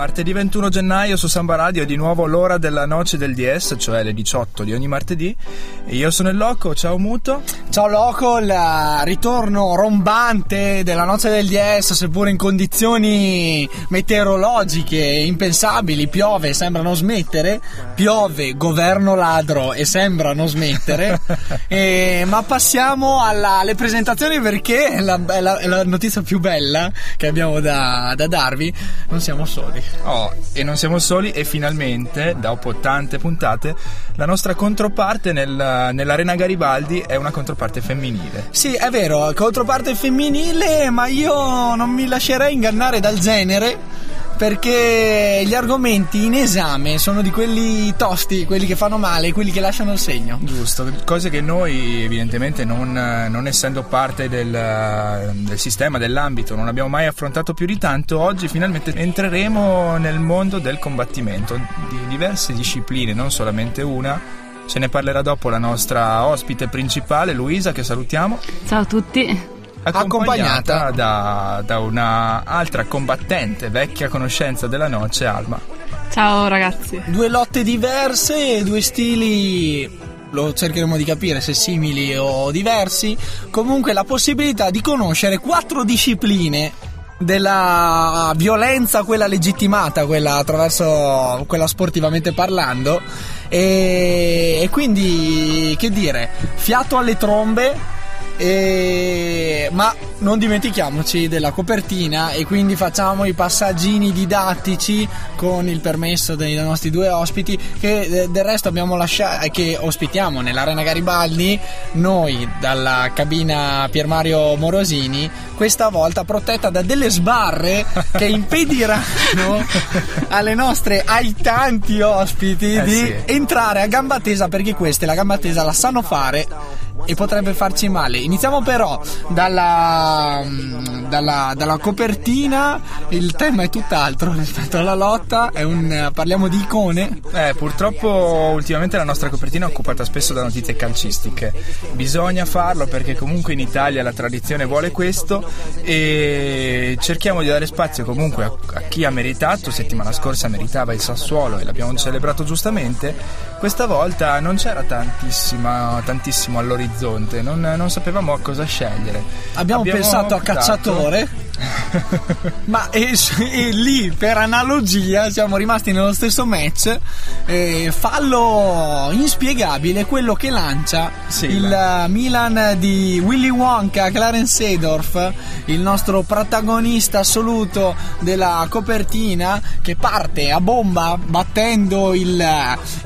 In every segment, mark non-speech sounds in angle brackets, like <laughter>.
Martedì 21 gennaio su Samba Radio è di nuovo l'ora della noce del DS, cioè le 18 di ogni martedì. Io sono il Loco, ciao Muto. Ciao Loco, il ritorno rombante della noce del DS, seppure in condizioni meteorologiche impensabili, piove, sembra non smettere, piove, governo ladro e sembra non smettere. <laughs> e, ma passiamo alla, alle presentazioni perché è la, è, la, è la, notizia più bella che abbiamo da, da darvi, non siamo soli. Oh, e non siamo soli e finalmente, dopo tante puntate, la nostra controparte nel, nell'Arena Garibaldi è una controparte femminile. Sì, è vero, controparte femminile, ma io non mi lascerei ingannare dal genere perché gli argomenti in esame sono di quelli tosti, quelli che fanno male, quelli che lasciano il segno. Giusto, cose che noi evidentemente non, non essendo parte del, del, sistema, dell'ambito, non abbiamo mai affrontato più di tanto, oggi finalmente entreremo nel mondo del combattimento, di diverse discipline, non solamente una. Ce ne parlerà dopo la nostra ospite principale, Luisa, che salutiamo. Ciao a tutti accompagnata da, da una altra combattente, vecchia conoscenza della noce, Alma. Ciao ragazzi. Due lotte diverse, due stili lo cercheremo di capire se simili o diversi. Comunque la possibilità di conoscere quattro discipline della violenza, quella legittimata, quella attraverso quella sportivamente parlando. E, e quindi che dire, fiato alle trombe e... Ma non dimentichiamoci della copertina e quindi facciamo i passaggini didattici con il permesso dei nostri due ospiti che del resto abbiamo lasciato che ospitiamo nell'Arena Garibaldi noi dalla cabina Pier Mario Morosini questa volta protetta da delle sbarre che <laughs> impediranno alle nostre ai tanti ospiti eh di sì. entrare a gamba tesa perché queste la gamba tesa la sanno fare e potrebbe farci male. Iniziamo però dalla, dalla, dalla, copertina, il tema è tutt'altro <laughs> rispetto alla lotta, un, parliamo di icone. Eh, purtroppo ultimamente la nostra copertina è occupata spesso da notizie calcistiche, bisogna farlo perché comunque in Italia la tradizione vuole questo e cerchiamo di dare spazio comunque a, a chi ha meritato, settimana scorsa meritava il Sassuolo e l'abbiamo celebrato giustamente, questa volta non c'era tantissimo all'orizzonte, non, non sapevamo a cosa scegliere. Abbiamo, Abbiamo pensato a cacciatore. Ma e, e, lì per analogia siamo rimasti nello stesso match. Eh, fallo inspiegabile quello che lancia sì, il la... Milan di Willy Wonka, Clarence Sedorf, il nostro protagonista assoluto della copertina, che parte a bomba battendo il,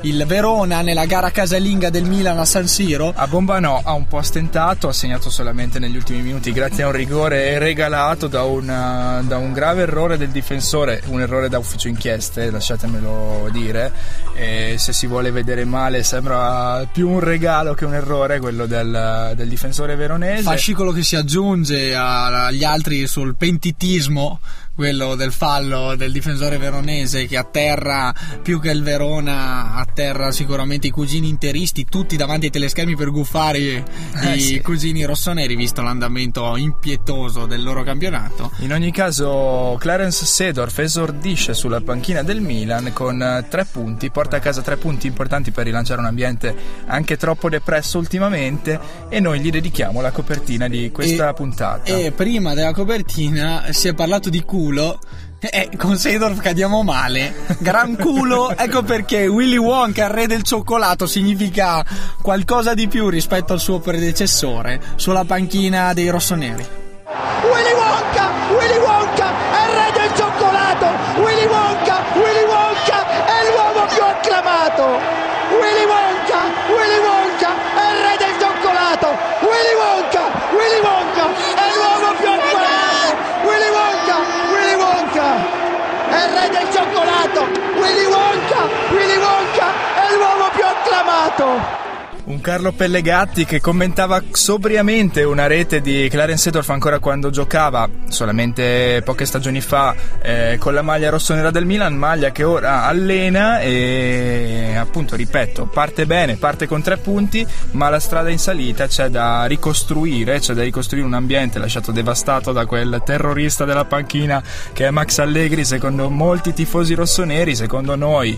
il Verona nella gara casalinga del Milan a San Siro. A bomba no, ha un po' stentato, ha segnato solamente negli ultimi minuti grazie a un rigore regalato da una, da un grave errore del difensore, un errore da ufficio inchieste, lasciatemelo dire. E se si vuole vedere male, sembra più un regalo che un errore quello del, del difensore veronese. Fascicolo che si aggiunge agli altri sul pentitismo quello del fallo del difensore veronese che atterra più che il Verona atterra sicuramente i cugini interisti tutti davanti ai teleschermi per guffare eh, i sì. cugini rossoneri visto l'andamento impietoso del loro campionato in ogni caso Clarence Sedorf esordisce sulla panchina del Milan con tre punti porta a casa tre punti importanti per rilanciare un ambiente anche troppo depresso ultimamente e noi gli dedichiamo la copertina di questa e, puntata e prima della copertina si è parlato di culo culo. Eh, con Seidorf cadiamo male. Gran culo, ecco perché Willy Wonka, re del cioccolato, significa qualcosa di più rispetto al suo predecessore sulla panchina dei rossoneri. Willy Wonka, Willy Wonka, Beto. Un Carlo Pellegatti che commentava sobriamente una rete di Clarence Seedorf ancora quando giocava, solamente poche stagioni fa, eh, con la maglia rossonera del Milan, maglia che ora allena e appunto, ripeto, parte bene, parte con tre punti, ma la strada in salita c'è da ricostruire, c'è da ricostruire un ambiente lasciato devastato da quel terrorista della panchina che è Max Allegri, secondo molti tifosi rossoneri, secondo noi,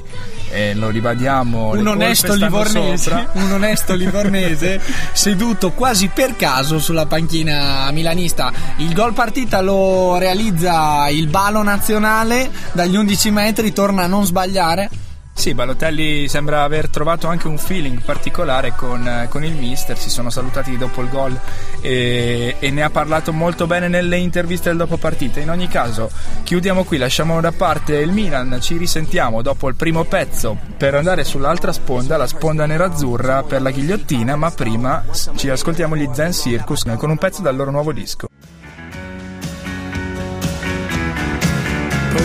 e lo ribadiamo, un onesto livornese, un onesto livornese seduto quasi per caso sulla panchina milanista. Il gol partita lo realizza il Balo nazionale dagli 11 metri, torna a non sbagliare. Sì, Balotelli sembra aver trovato anche un feeling particolare con, con il mister, si sono salutati dopo il gol e, e, ne ha parlato molto bene nelle interviste del dopo partita. In ogni caso, chiudiamo qui, lasciamo da parte il Milan, ci risentiamo dopo il primo pezzo per andare sull'altra sponda, la sponda nerazzurra per la ghigliottina, ma prima ci ascoltiamo gli Zen Circus con un pezzo dal loro nuovo disco.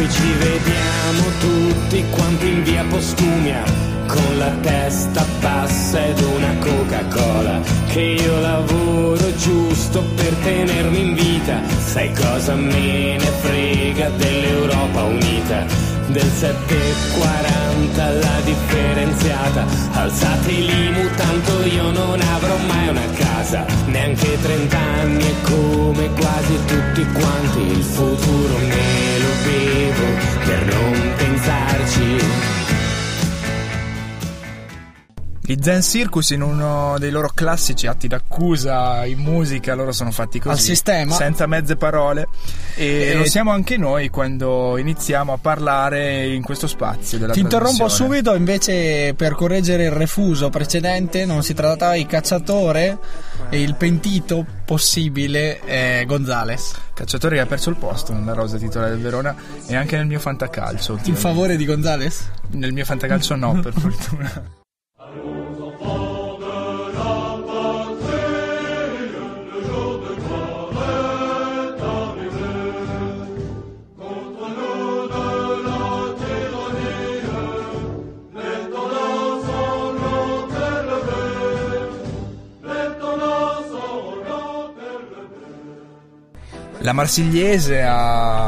Poi ci vediamo tutti quanti in via Postumia con la testa bassa ed una Coca-Cola che io lavoro giusto per tenermi in vita. Sai cosa me ne frega dell'Europa unita? Del 740 la differenziata. Alzate i limu, tanto io non avrò mai una casa, neanche 30 anni e come quasi tutti quanti il futuro me lo bevo per non pensarci. Gli Zen Circus in uno dei loro classici atti d'accusa in musica, loro sono fatti così. Al sistema. Senza mezze parole. E, E- lo siamo anche noi quando iniziamo a parlare in questo spazio della Ti interrompo subito, invece per correggere il refuso precedente non si trattava di cacciatore e il pentito possibile è Gonzales. Cacciatore che ha perso il posto nella rosa titolare del Verona e anche nel mio fantacalcio. In favore di Gonzales? Nel mio fantacalcio no, per <laughs> fortuna. La marsigliese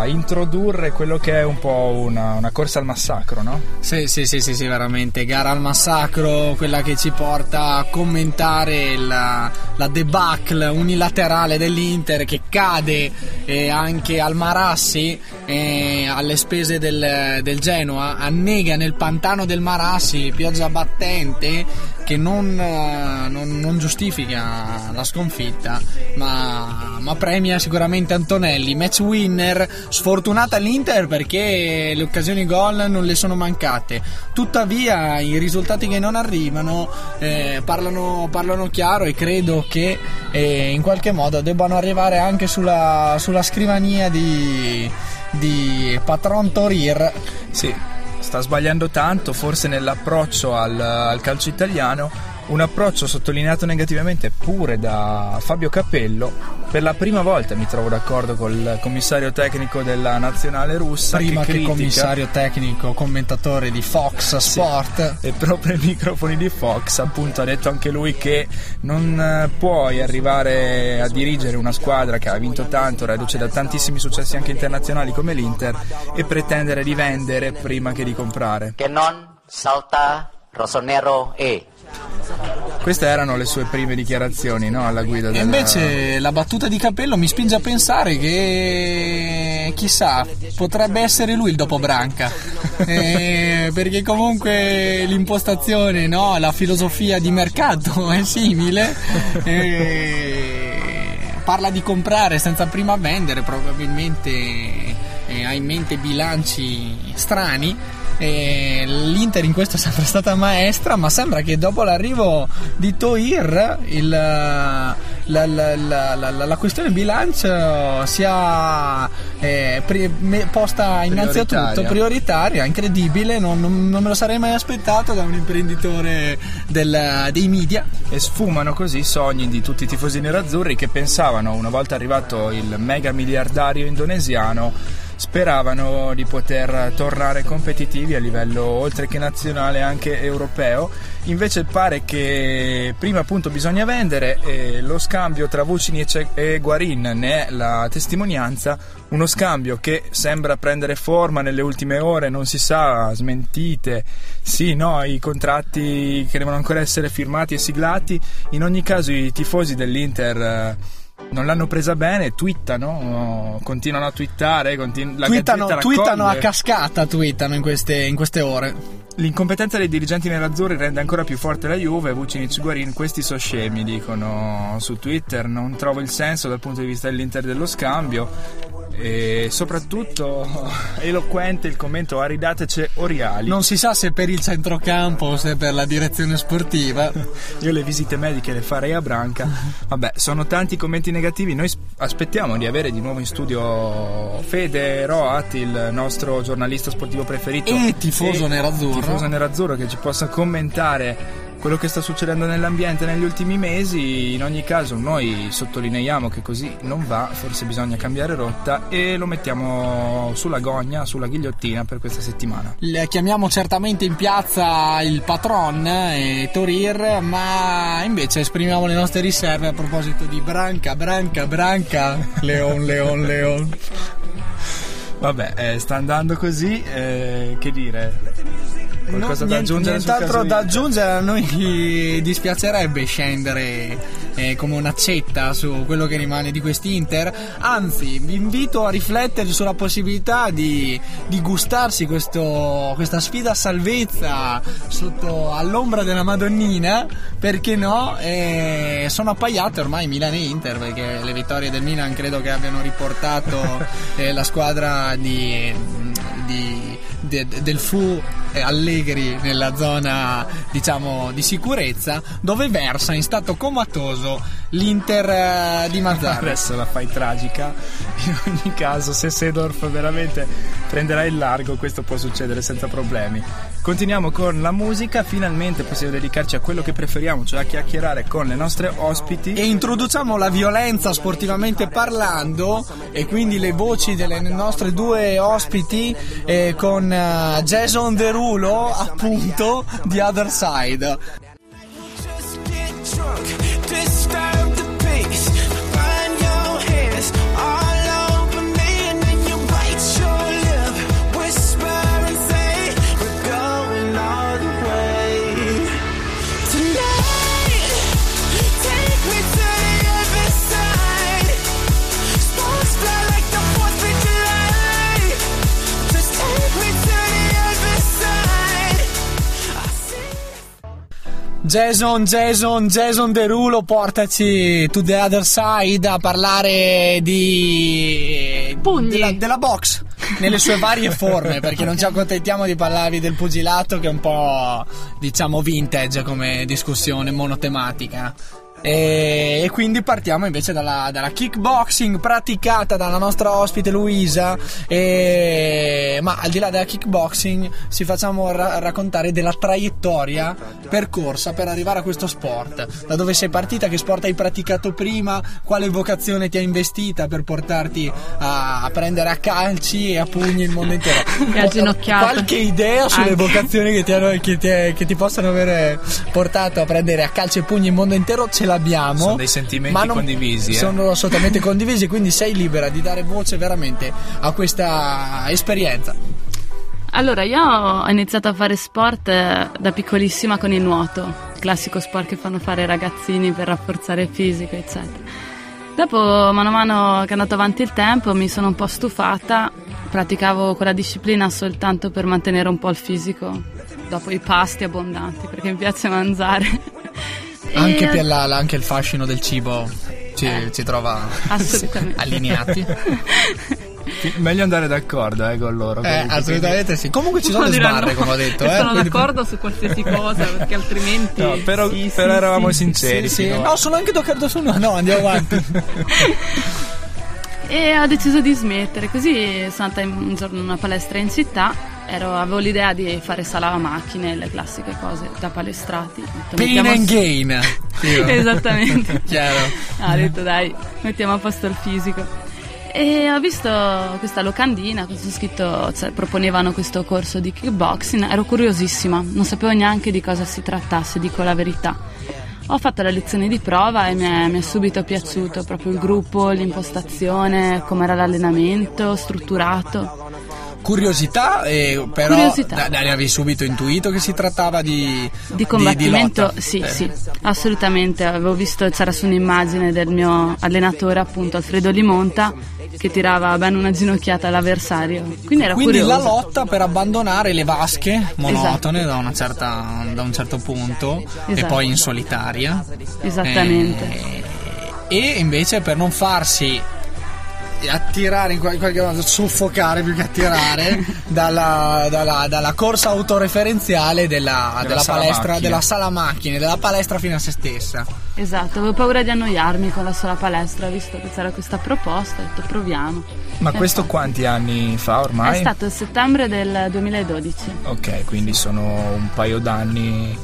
introdurre quello che è un po' una, una corsa al massacro, no? Sì, sì, sì, sì, sì, veramente. Gara al massacro, quella che ci porta a commentare la, la debacle unilaterale dell'Inter che cade eh, anche al Marassi eh, alle spese del, del Genoa, annega nel pantano del Marassi, pioggia battente che non, eh, non- non giustifica la sconfitta, ma, ma premia sicuramente Antonelli. Match winner, sfortunata l'Inter perché le occasioni gol non le sono mancate. Tuttavia, i risultati che non arrivano eh, parlano, parlano chiaro e credo che eh, in qualche modo debbano arrivare anche sulla, sulla scrivania di, di Patron Torir. Sì, sta sbagliando tanto, forse nell'approccio al, al calcio italiano. Un approccio sottolineato negativamente pure da Fabio Capello. Per la prima volta mi trovo d'accordo col commissario tecnico della nazionale russa. Prima che, critica- commissario tecnico, commentatore di Fox Sport. e proprio ai microfoni di Fox appunto ha detto anche lui che non eh, puoi arrivare a dirigere una squadra che ha vinto tanto, reduce da tantissimi successi anche internazionali come l'Inter e pretendere di vendere prima che di comprare. che non salta rossonero e Queste erano le sue prime dichiarazioni no, alla guida E del invece la battuta di Capello mi spinge a pensare che chissà, potrebbe essere lui il dopo Branca. Eh, perché comunque l'impostazione, no, la filosofia di mercato <laughs> è simile. Eh, parla di comprare senza prima vendere, probabilmente eh, ha in mente bilanci strani. E L'Inter in questo è sempre stata maestra, ma sembra che dopo l'arrivo di Toir il, la, la- la- la- questione bilancio sia eh, pri- me- posta innanzitutto Prioritaria. prioritaria, incredibile, non, non- non me lo sarei mai aspettato da un imprenditore del- dei media. e sfumano così i sogni di tutti i tifosi nerazzurri che pensavano una volta arrivato il mega miliardario indonesiano speravano di poter tornare competitivi a livello oltre che nazionale anche europeo. Invece pare che prima appunto bisogna vendere e lo scambio tra Vucinic e Guarin ne è la testimonianza, uno scambio che sembra prendere forma nelle ultime ore, non si sa, smentite, sì, no, i contratti che devono ancora essere firmati e siglati, in ogni caso i tifosi dell'Inter non l'hanno presa bene, twittano, continuano a twittare, continu- Twittano, twittano a cascata, twittano in queste, in queste ore. L'incompetenza dei dirigenti nerazzurri rende ancora più forte la Juve. Vucinic Guarin, questi sono scemi, dicono su Twitter. Non trovo il senso dal punto di vista dell'Inter dello scambio. E soprattutto <laughs> eloquente il commento Aridatece Oriali. Non si sa se per il centrocampo o se per la direzione sportiva. <laughs> Io le visite mediche le farei a Branca. <laughs> Vabbè, sono tanti commenti negativi. Noi aspettiamo di avere di nuovo in studio Fede Roat, il nostro giornalista sportivo preferito. E tifoso nerazzurro. Tifoso nerazzurro che ci possa commentare quello che sta succedendo nell'ambiente negli ultimi mesi. In ogni caso, noi sottolineiamo che così non va, forse bisogna cambiare rotta e lo mettiamo sulla gogna, sulla ghigliottina per questa settimana. Le chiamiamo certamente in piazza il patron e Torir, ma invece esprimiamo le nostre riserve a proposito di Branca, Branca, Branca, <laughs> Leon, Leon, Leon. Vabbè, eh, sta andando così, eh, che dire? Qualcosa No, da aggiungere Nient'altro da aggiungere, a noi dispiacerebbe scendere eh, come una cetta su quello che rimane di quest'Inter, anzi vi invito a riflettere sulla possibilità di, di gustarsi questo- questa sfida a salvezza sotto all'ombra della Madonnina, perché no? Eh, sono appaiate ormai Milan e Inter perché le vittorie del Milan credo che abbiano riportato eh, la squadra di, di- de- del Fu Allegri nella zona diciamo di sicurezza dove versa in stato comatoso l'Inter eh, di Mazzarri Adesso la fai tragica. <laughs> In ogni caso, se Sedorf veramente prenderà il largo, questo può succedere senza problemi. Continuiamo con la musica. Finalmente possiamo dedicarci a quello che preferiamo, cioè a chiacchierare con le nostre ospiti. e introduciamo la violenza sportivamente parlando e quindi le voci delle nostre due ospiti eh, con eh, Jason Derulo appunto di Other Side Jason, Jason, Jason Derulo, portaci to the other side a parlare di. Pugni. Della, della box nelle sue varie forme, perché non ci accontentiamo di parlarvi del pugilato, che è un po', diciamo, vintage come discussione monotematica. E, quindi partiamo invece dalla, dalla kickboxing praticata dalla nostra ospite Luisa. E, ma al di là della kickboxing, ci facciamo ra- raccontare della traiettoria percorsa per arrivare a questo sport. Da dove sei partita, che sport hai praticato prima, quale vocazione ti ha investita per portarti a, a prendere a calci e a pugni il mondo <laughs> intero. E a ginocchiate. Qualche idea sulle Anche. vocazioni che ti, hanno- che ti- che ti possono avere portato a prendere a calci e pugni il mondo intero? Ce l'abbiamo. Sono dei sentimenti ma non- condivisi, eh. Sono assolutamente condivisi, quindi sei libera di dare voce veramente a questa esperienza. Allora, io ho iniziato a fare sport eh, da piccolissima con il nuoto, classico sport che fanno fare i ragazzini per rafforzare il fisico, eccetera. Dopo, mano a mano che è andato avanti il tempo, mi sono un po' stufata, praticavo quella disciplina soltanto per mantenere un po' il fisico, dopo i pasti abbondanti, perché mi piace mangiare. Anche, per la- la- anche il fascino del cibo ci, Eh. ci trova allineati. Meglio andare d'accordo eh, con loro. Eh, comunque, assolutamente sì. Comunque ci sono le sbarre, no, come ho detto. <laughs> eh, sono quindi- d'accordo su qualsiasi <laughs> cosa, perché altrimenti... No, però, Sì, però sì, eravamo sì. sinceri. Sì. No, sono anche d'accordo su no. No, andiamo avanti. <laughs> E ho deciso di smettere, così sono andata un giorno in una palestra in città, ero- avevo l'idea di fare sala a macchine, le classiche cose da palestrati. Detto, Pain and gain. Sì, <laughs> Esattamente. <laughs> Chiaro. Ah, ho detto dai, mettiamo a posto il fisico. E ho visto questa locandina, su scritto, cioè, proponevano questo corso di kickboxing, ero curiosissima, non sapevo neanche di cosa si trattasse, dico la verità. Ho fatto la lezione di prova e mi è, mi è subito piaciuto proprio il gruppo, l'impostazione, com'era l'allenamento, strutturato. Curiosità, eh, però Curiosità. da- da- avevi subito intuito che si trattava di, Di combattimento, lotta. sì, Eh. sì, assolutamente. Avevo visto, c'era su un'immagine del mio allenatore, appunto Alfredo Limonta, che tirava ben una ginocchiata all'avversario. Quindi era Quindi la lotta per abbandonare le vasche monotone da, una certa- da un certo punto e Esatto. poi in solitaria. Esattamente. Eh, e invece per non farsi attirare in qual- qualche modo, soffocare più che attirare <laughs> dalla, dalla- dalla corsa autoreferenziale della, della sala palestra, macchine. della sala macchine, della palestra fine a se stessa. Esatto, avevo paura di annoiarmi con la sola palestra, visto che c'era questa proposta, ho detto proviamo. Ma E questo fa- quanti anni fa ormai? È stato il settembre del 2012. Ok, quindi sono un paio d'anni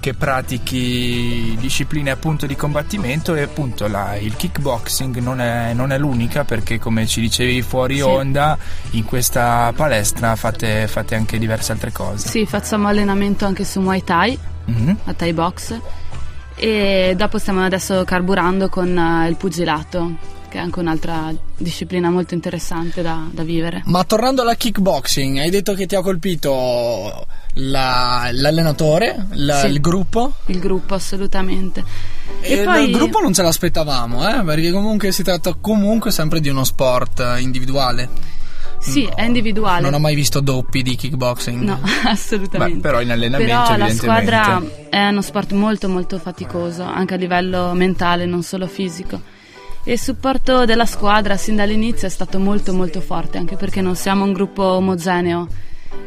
che pratichi discipline appunto di combattimento e appunto la- il kickboxing non è, non è l'unica perché come ci dicevi fuori Sì. onda in questa palestra fate, fate anche diverse altre cose. Sì, facciamo allenamento anche su Muay Thai, Mhm. a Thai Box, e dopo stiamo adesso carburando con eh, il pugilato, che è anche un'altra disciplina molto interessante da, da vivere. Ma tornando alla kickboxing, hai detto che ti ha colpito la- l'allenatore, la- Sì. il gruppo? Il gruppo, assolutamente. E, E, poi il gruppo non ce l'aspettavamo, eh, perché comunque si tratta comunque sempre di uno sport individuale. sì, è individuale. Non ho mai visto doppi di kickboxing. No, <laughs> assolutamente. Beh, però in allenamento, Però la squadra è uno sport molto molto faticoso, anche a livello mentale, non solo fisico. E il supporto della squadra sin dall'inizio è stato molto molto forte, anche perché non siamo un gruppo omogeneo.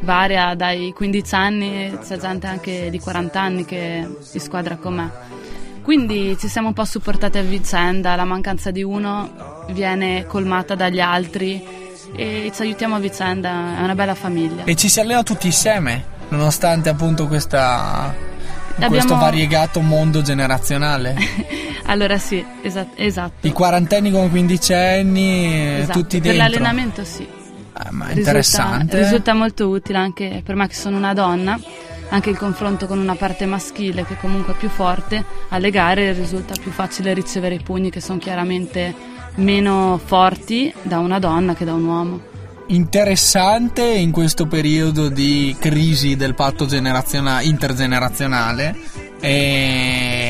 Varia dai 15 anni, c'è gente anche di 40 anni che in squadra con me. Quindi ci siamo un po' supportati a vicenda, la mancanza di uno viene colmata dagli altri e ci aiutiamo a vicenda, è una bella famiglia. E ci si allena tutti insieme, nonostante appunto questa, questo Abbiamo- variegato mondo generazionale. <laughs> Allora sì, esa- esatto. I quarantenni con quindicenni, eh, Esatto, tutti per dentro. l'allenamento sì. Eh, ma è Risulta- interessante. Risulta molto utile anche per me che sono una donna, anche il confronto con una parte maschile che comunque è più forte, alle gare risulta più facile ricevere i pugni che sono chiaramente meno forti da una donna che da un uomo. interessante in questo periodo di crisi del patto generazionale, intergenerazionale. E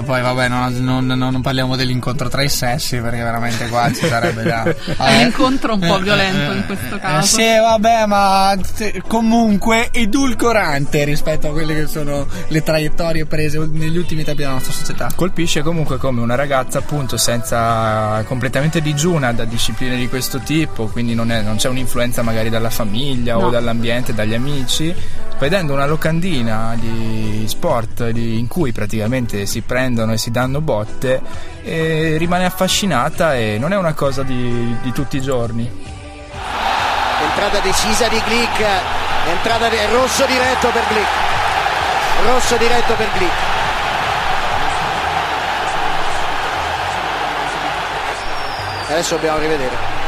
poi vabbè non, non- non parliamo dell'incontro tra i sessi perché veramente qua ci sarebbe da... <laughs> È un incontro un po' violento in questo Eh, caso. sì, vabbè, ma comunque edulcorante rispetto a quelle che sono le traiettorie prese negli ultimi tempi della nostra società. Colpisce comunque come una ragazza appunto senza completamente digiuna da discipline di questo tipo, quindi non, è- non c'è un'influenza magari dalla famiglia o No. dall'ambiente, dagli amici, vedendo una locandina di sport di- in cui praticamente si prendono e si danno botte, e rimane affascinata e non è una cosa di, di tutti i giorni. Entrata decisa di Glick, entrata di rosso diretto per Glick. Rosso diretto per Glick. Adesso dobbiamo rivedere.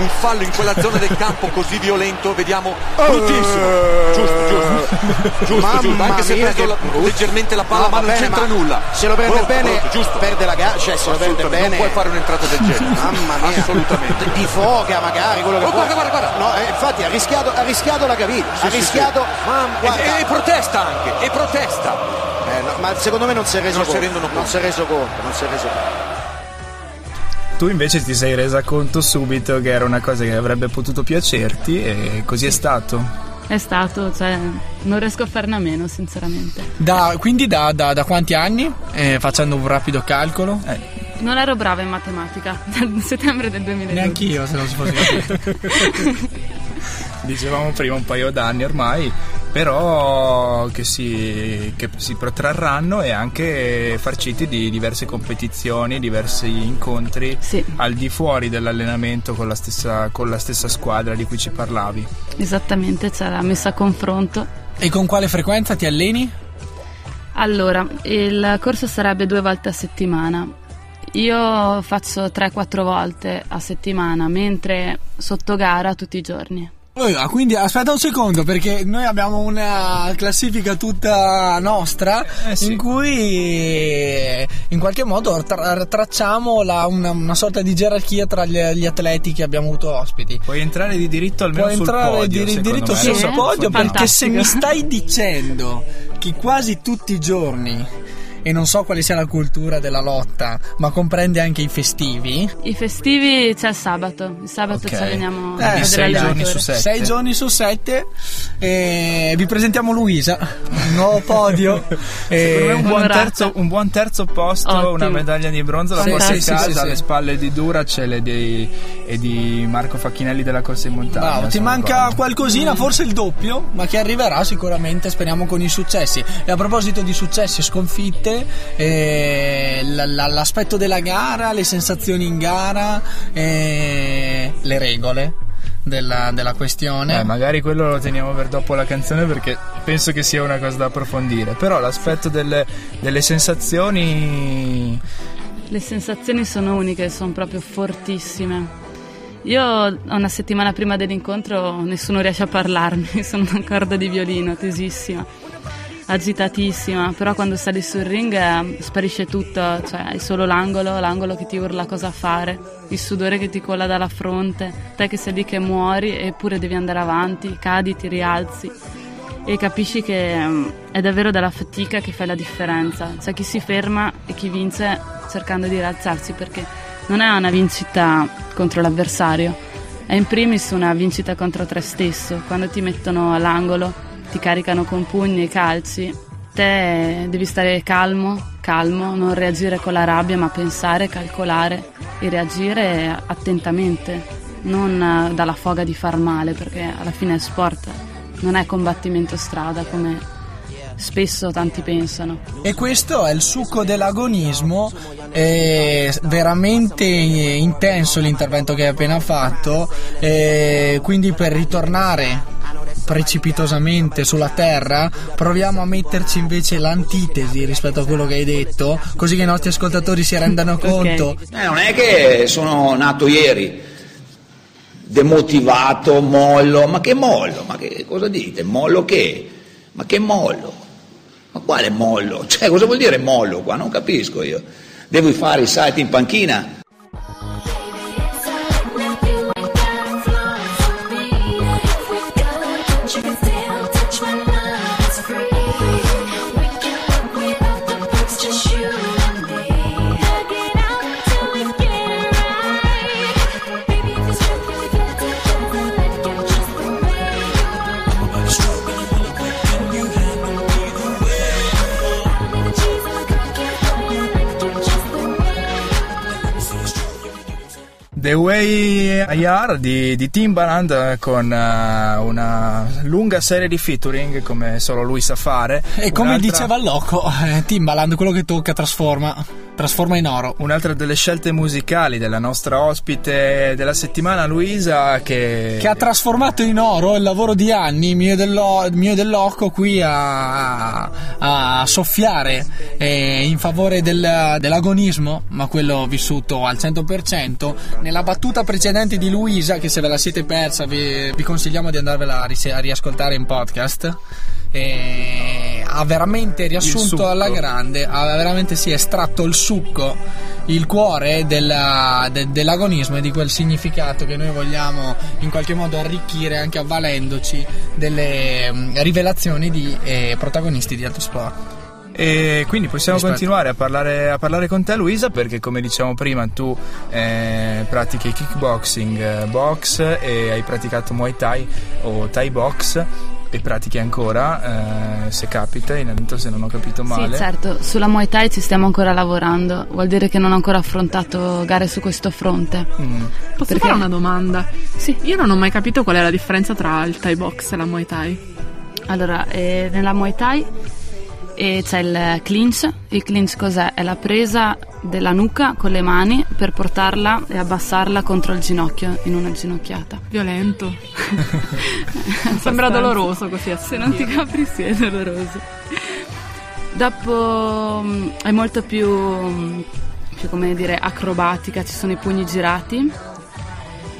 Un fallo in quella zona del campo così violento, vediamo bruttissimo. Giusto, giusto. Giusto, Mamma giusto. Anche se mia, preso la- leggermente la palla, No, ma non bene, c'entra ma nulla. Se lo prende Brutto, bene, brutto, perde la gara, cioè se lo prende bene. Non puoi fare un'entrata del genere. Mamma mia. Assolutamente. Di foca magari, quello che Oh, guarda, guarda, guarda. No, eh, infatti ha rischiato, ha rischiato la caviglia. Sì, ha sì, rischiato. sì. Guarda. e, e protesta anche, e protesta. Eh, no, ma secondo me non si è reso Non si conto. rendono Non si è reso conto, non si è reso conto. Tu invece ti sei resa conto subito che era una cosa che avrebbe potuto piacerti e così è stato. È stato, cioè, non riesco a farne a meno, sinceramente. Da- quindi da, da- da quanti anni? Eh, facendo un rapido calcolo. Non ero brava in matematica <laughs> dal settembre del 2012. Neanch'io se non si <laughs> fosse capito. Dicevamo prima un paio d'anni ormai, però che si, che si protrarranno e anche farciti di diverse competizioni, diversi incontri Sì. al di fuori dell'allenamento con la, stessa, con la stessa squadra di cui ci parlavi. Esattamente, c'è la messa a confronto. e con quale frequenza ti alleni? Allora, il corso sarebbe due volte a settimana. Io faccio 3-4 volte a settimana, mentre sotto gara tutti i giorni. Ah, quindi aspetta un secondo perché noi abbiamo una classifica tutta nostra Eh, sì. in cui in qualche modo tra- tracciamo la- una, una sorta di gerarchia tra gli, gli atleti che abbiamo avuto ospiti. Puoi entrare di diritto almeno Puoi sul entrare podio, di diritto sul Sì, podio fantastico. perché se mi stai dicendo che quasi tutti i giorni e non so quale sia la cultura della lotta, ma comprende anche i festivi. I festivi c'è il sabato, il sabato Ok. ci alleniamo Eh, a vedere sei giorni su sette. Sei giorni su sette. E vi presentiamo Luisa, un nuovo <laughs> podio. Secondo me un buon, terzo, un buon terzo posto, Ottimo. una medaglia di bronzo la Sì, porti sì, a casa sì, sì. alle spalle di Duracell e di, e di Marco Facchinelli della corsa in montagna. Bravo, ti manca d'accordo. qualcosina, forse il doppio, ma che arriverà sicuramente, speriamo, con i successi. E a proposito di successi e sconfitte, eh, la- la- l'aspetto della gara, le sensazioni in gara, eh, le regole della, della questione. Eh, magari quello lo teniamo per dopo la canzone perché penso che sia una cosa da approfondire. Però l'aspetto delle, delle sensazioni. Le sensazioni sono uniche, sono proprio fortissime. Io una settimana prima dell'incontro nessuno riesce a parlarmi, <laughs> sono una corda di violino tesissima, agitatissima, però quando sali sul ring eh, sparisce tutto, cioè hai solo l'angolo, l'angolo che ti urla cosa fare, il sudore che ti cola dalla fronte, te che sei lì che muori eppure devi andare avanti, cadi, ti rialzi e capisci che mm, è davvero dalla fatica che fai la differenza. C'è chi si ferma e chi vince cercando di rialzarsi perché non è una vincita contro l'avversario, è in primis una vincita contro te stesso. Quando ti mettono all'angolo, ti caricano con pugni e calci, te devi stare calmo, calmo, non reagire con la rabbia, ma pensare, calcolare e reagire attentamente, non eh, dalla foga di far male, perché alla fine è sport, non è combattimento strada come spesso tanti pensano. E questo è il succo dell'agonismo, è veramente intenso l'intervento che hai appena fatto, e quindi per ritornare precipitosamente sulla terra proviamo a metterci invece l'antitesi rispetto a quello che hai detto così che i nostri ascoltatori si rendano <laughs> conto Eh, non è che sono nato ieri demotivato, mollo, ma che mollo? Ma che cosa dite? Mollo che? Ma che mollo? Ma quale mollo? <laughs> Cioè, cosa vuol dire mollo qua? Non capisco io. Devo fare i salti in panchina? The Way I Are di, di Timbaland eh, con eh, una lunga serie di featuring come solo lui sa fare. e come Un'altra- diceva loco eh, Timbaland quello che tocca trasforma trasforma in oro Un'altra delle scelte musicali della nostra ospite della settimana, Luisa, che, che ha trasformato in oro il lavoro di anni mio e dello- mio e del loco qui a, a soffiare eh, in favore del- dell'agonismo ma quello vissuto al 100% nella battuta precedente di Luisa che se ve la siete persa vi, vi consigliamo di andarvela a, ris- a riascoltare in podcast eh, ha veramente riassunto alla grande ha veramente sì estratto il succo il cuore della- de- dell'agonismo e di quel significato che noi vogliamo in qualche modo arricchire anche avvalendoci delle mm, rivelazioni di eh, protagonisti di altro sport. E quindi possiamo Aspetta. continuare a parlare, a parlare con te Luisa perché come dicevamo prima tu eh, pratichi kickboxing, eh, box e hai praticato Muay Thai o Thai box e pratichi ancora eh, se capita, intanto se non ho capito male. Sì, certo, sulla Muay Thai ci stiamo ancora lavorando, vuol dire che non ho ancora affrontato gare su questo fronte. Mm. Posso Perché? fare una domanda? Sì. Io non ho mai capito qual è la differenza tra il Thai box e la Muay Thai. Allora, eh, nella Muay Thai eh, c'è il clinch. Il clinch cos'è? È la presa della nuca con le mani per portarla e abbassarla contro il ginocchio in una ginocchiata. Violento. <laughs> Sembra doloroso così Se non ti capri sì, è doloroso. Dopo mm, è molto più, mm, più come dire acrobatica, ci sono i pugni girati.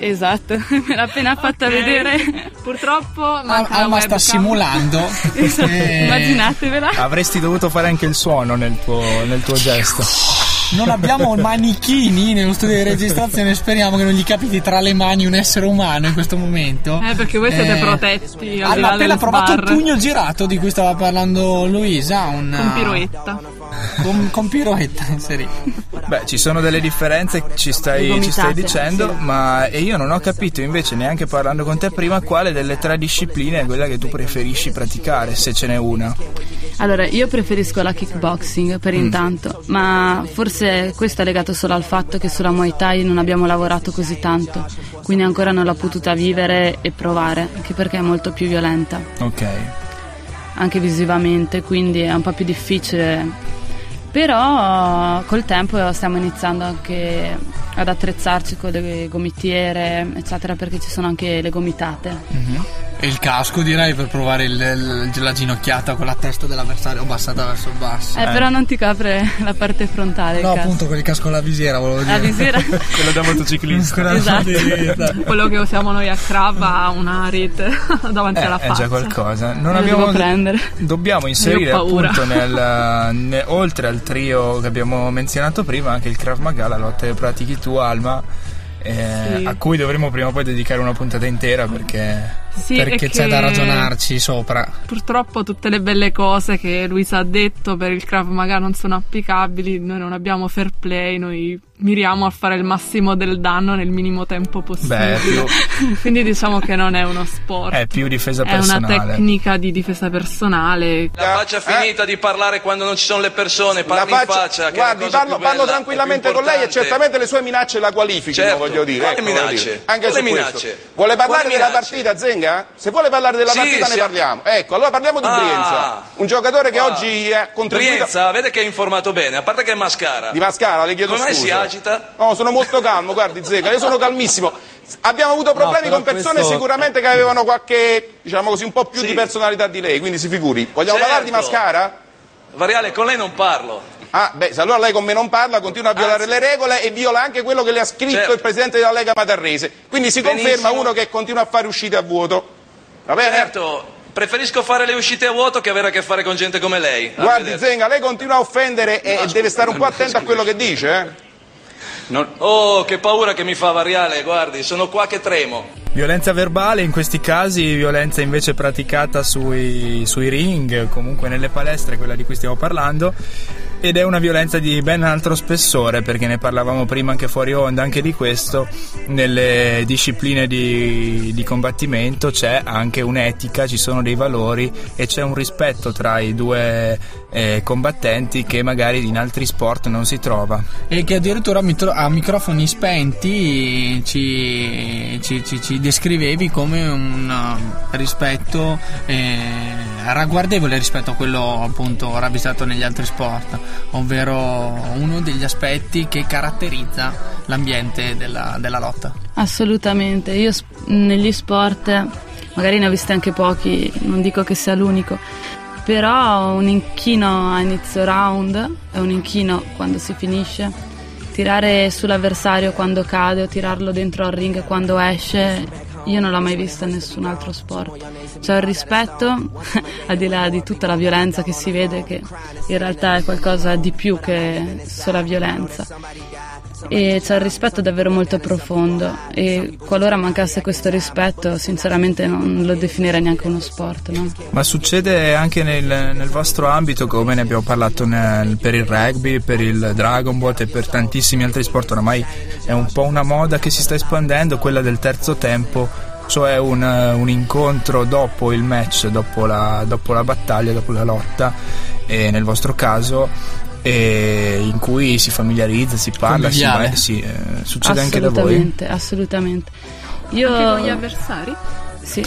Esatto, <laughs> me l'ha appena fatta Ok. vedere. Purtroppo manca Alma sta simulando. Esatto, <laughs> immaginatevela. Avresti dovuto fare anche il suono nel tuo, nel tuo gesto. Non abbiamo manichini nello studio di registrazione, speriamo che non gli capiti tra le mani un essere umano in questo momento. Eh, perché voi siete Eh, protetti Hanno appena provato il pugno girato di cui stava parlando Luisa. Un, Con piroetta. Con, con piroetta, sì. Beh, ci sono delle differenze, ci stai, ci stai dicendo, sì. ma e io non ho capito invece, neanche parlando con te prima, quale delle tre discipline è quella che tu preferisci praticare, se ce n'è una. Allora, io preferisco la kickboxing per Mm. intanto, ma forse questo è legato solo al fatto che sulla Muay Thai non abbiamo lavorato così tanto, quindi ancora non l'ho potuta vivere e provare, anche perché è molto più violenta, Ok. anche visivamente, quindi è un po' più difficile. Però col tempo stiamo iniziando anche ad attrezzarci con le gomitiere, eccetera, perché ci sono anche le gomitate. E il casco direi per provare il- il- la ginocchiata con la testa dell'avversario bassata verso il basso. Eh, però non ti copre la parte frontale. No, appunto con il casco alla visiera, volevo dire. La visiera. <laughs> Quello da motociclista. Quella Esatto. <laughs> Quello che usiamo noi a Krav ha una rete <laughs> davanti Eh, alla è faccia. già qualcosa. Non Lo abbiamo devo prendere. Dobbiamo inserire appunto nel, ne- oltre al trio che abbiamo menzionato prima anche il Krav Maga, la lotta che pratichi tu Alma, eh, Sì. a cui dovremo prima o poi dedicare una puntata intera perché Sì, Perché c'è da ragionarci sopra. Purtroppo tutte le belle cose che Luisa ha detto per il Krav Maga non sono applicabili, noi non abbiamo fair play, noi miriamo a fare il massimo del danno nel minimo tempo possibile. Beh, più- <laughs> Quindi diciamo che non è uno sport. è più difesa È una personale. tecnica di difesa personale. La faccia finita di parlare quando non ci sono le persone, parli La in faccia. guardi, parlo, parlo tranquillamente con lei e certamente le sue minacce la qualificano, Certo. voglio dire. Quali ecco, voglio minacce? dire. Anche Quali su questo. minacce? Vuole parlarmi Quali della minacce? partita, Zenga? Se vuole parlare della Sì, partita ne parliamo. Ecco, allora parliamo di Ah. Brienza. Un giocatore che Ah. oggi ha contribuito... Brienza, vede che è informato bene, a parte che è mascara. Di Mascara, le chiedo Come mai scusa. si agita? No, sono molto calmo, guardi Zega, io sono calmissimo. Abbiamo avuto problemi però con persone questo- sicuramente che avevano qualche, diciamo così, un po' più Sì. di personalità di lei, quindi si figuri. Vogliamo Certo. parlare di Mascara? Variale, con lei non parlo. Ah, beh, se allora lei con me non parla, continua a violare Anzi. le regole e viola anche quello che le ha scritto Certo. il presidente della Lega Matarrese. Quindi si Benissimo. conferma uno che continua a fare uscite a vuoto. Va bene? Certo, preferisco fare le uscite a vuoto che avere a che fare con gente come lei. Guardi. Zenga, lei continua a offendere e deve stare un po' attento a quello che dice, eh? Oh, che paura che mi fa Variale, guardi, sono qua che tremo. Violenza verbale in questi casi, violenza invece praticata sui, sui ring, comunque nelle palestre, quella di cui stiamo parlando, ed è una violenza di ben altro spessore, perché ne parlavamo prima anche fuori onda, anche di questo, nelle discipline di, di combattimento c'è anche un'etica, ci sono dei valori e c'è un rispetto tra i due eh, combattenti che magari in altri sport non si trova. E che addirittura a, microfoni spenti ci, ci- ci- ci descrivevi come un uh, rispetto eh, ragguardevole rispetto a quello appunto ravvisato negli altri sport, ovvero uno degli aspetti che caratterizza l'ambiente della, della lotta. Assolutamente, io negli sport, magari ne ho visti anche pochi, non dico che sia l'unico, però un inchino a inizio round è un inchino quando si finisce. Tirare sull'avversario quando cade o tirarlo dentro al ring quando esce, io non l'ho mai visto in nessun altro sport. C'è il rispetto, <laughs> al di là di tutta la violenza che si vede, che in realtà è qualcosa di più che sola violenza e c'è il rispetto davvero molto profondo e qualora mancasse questo rispetto sinceramente non lo definirei neanche uno sport no? Ma succede anche nel, nel vostro ambito, come ne abbiamo parlato nel- per il rugby, per il Dragon Boat e per tantissimi altri sport, oramai è un po' una moda che si sta espandendo, quella del terzo tempo, cioè un, un incontro dopo il match, dopo la, dopo la battaglia, dopo la lotta, e nel vostro caso, in cui si familiarizza, si parla, si, ma- sì, eh, succede anche da voi. assolutamente assolutamente io Anche con gli avversari? sì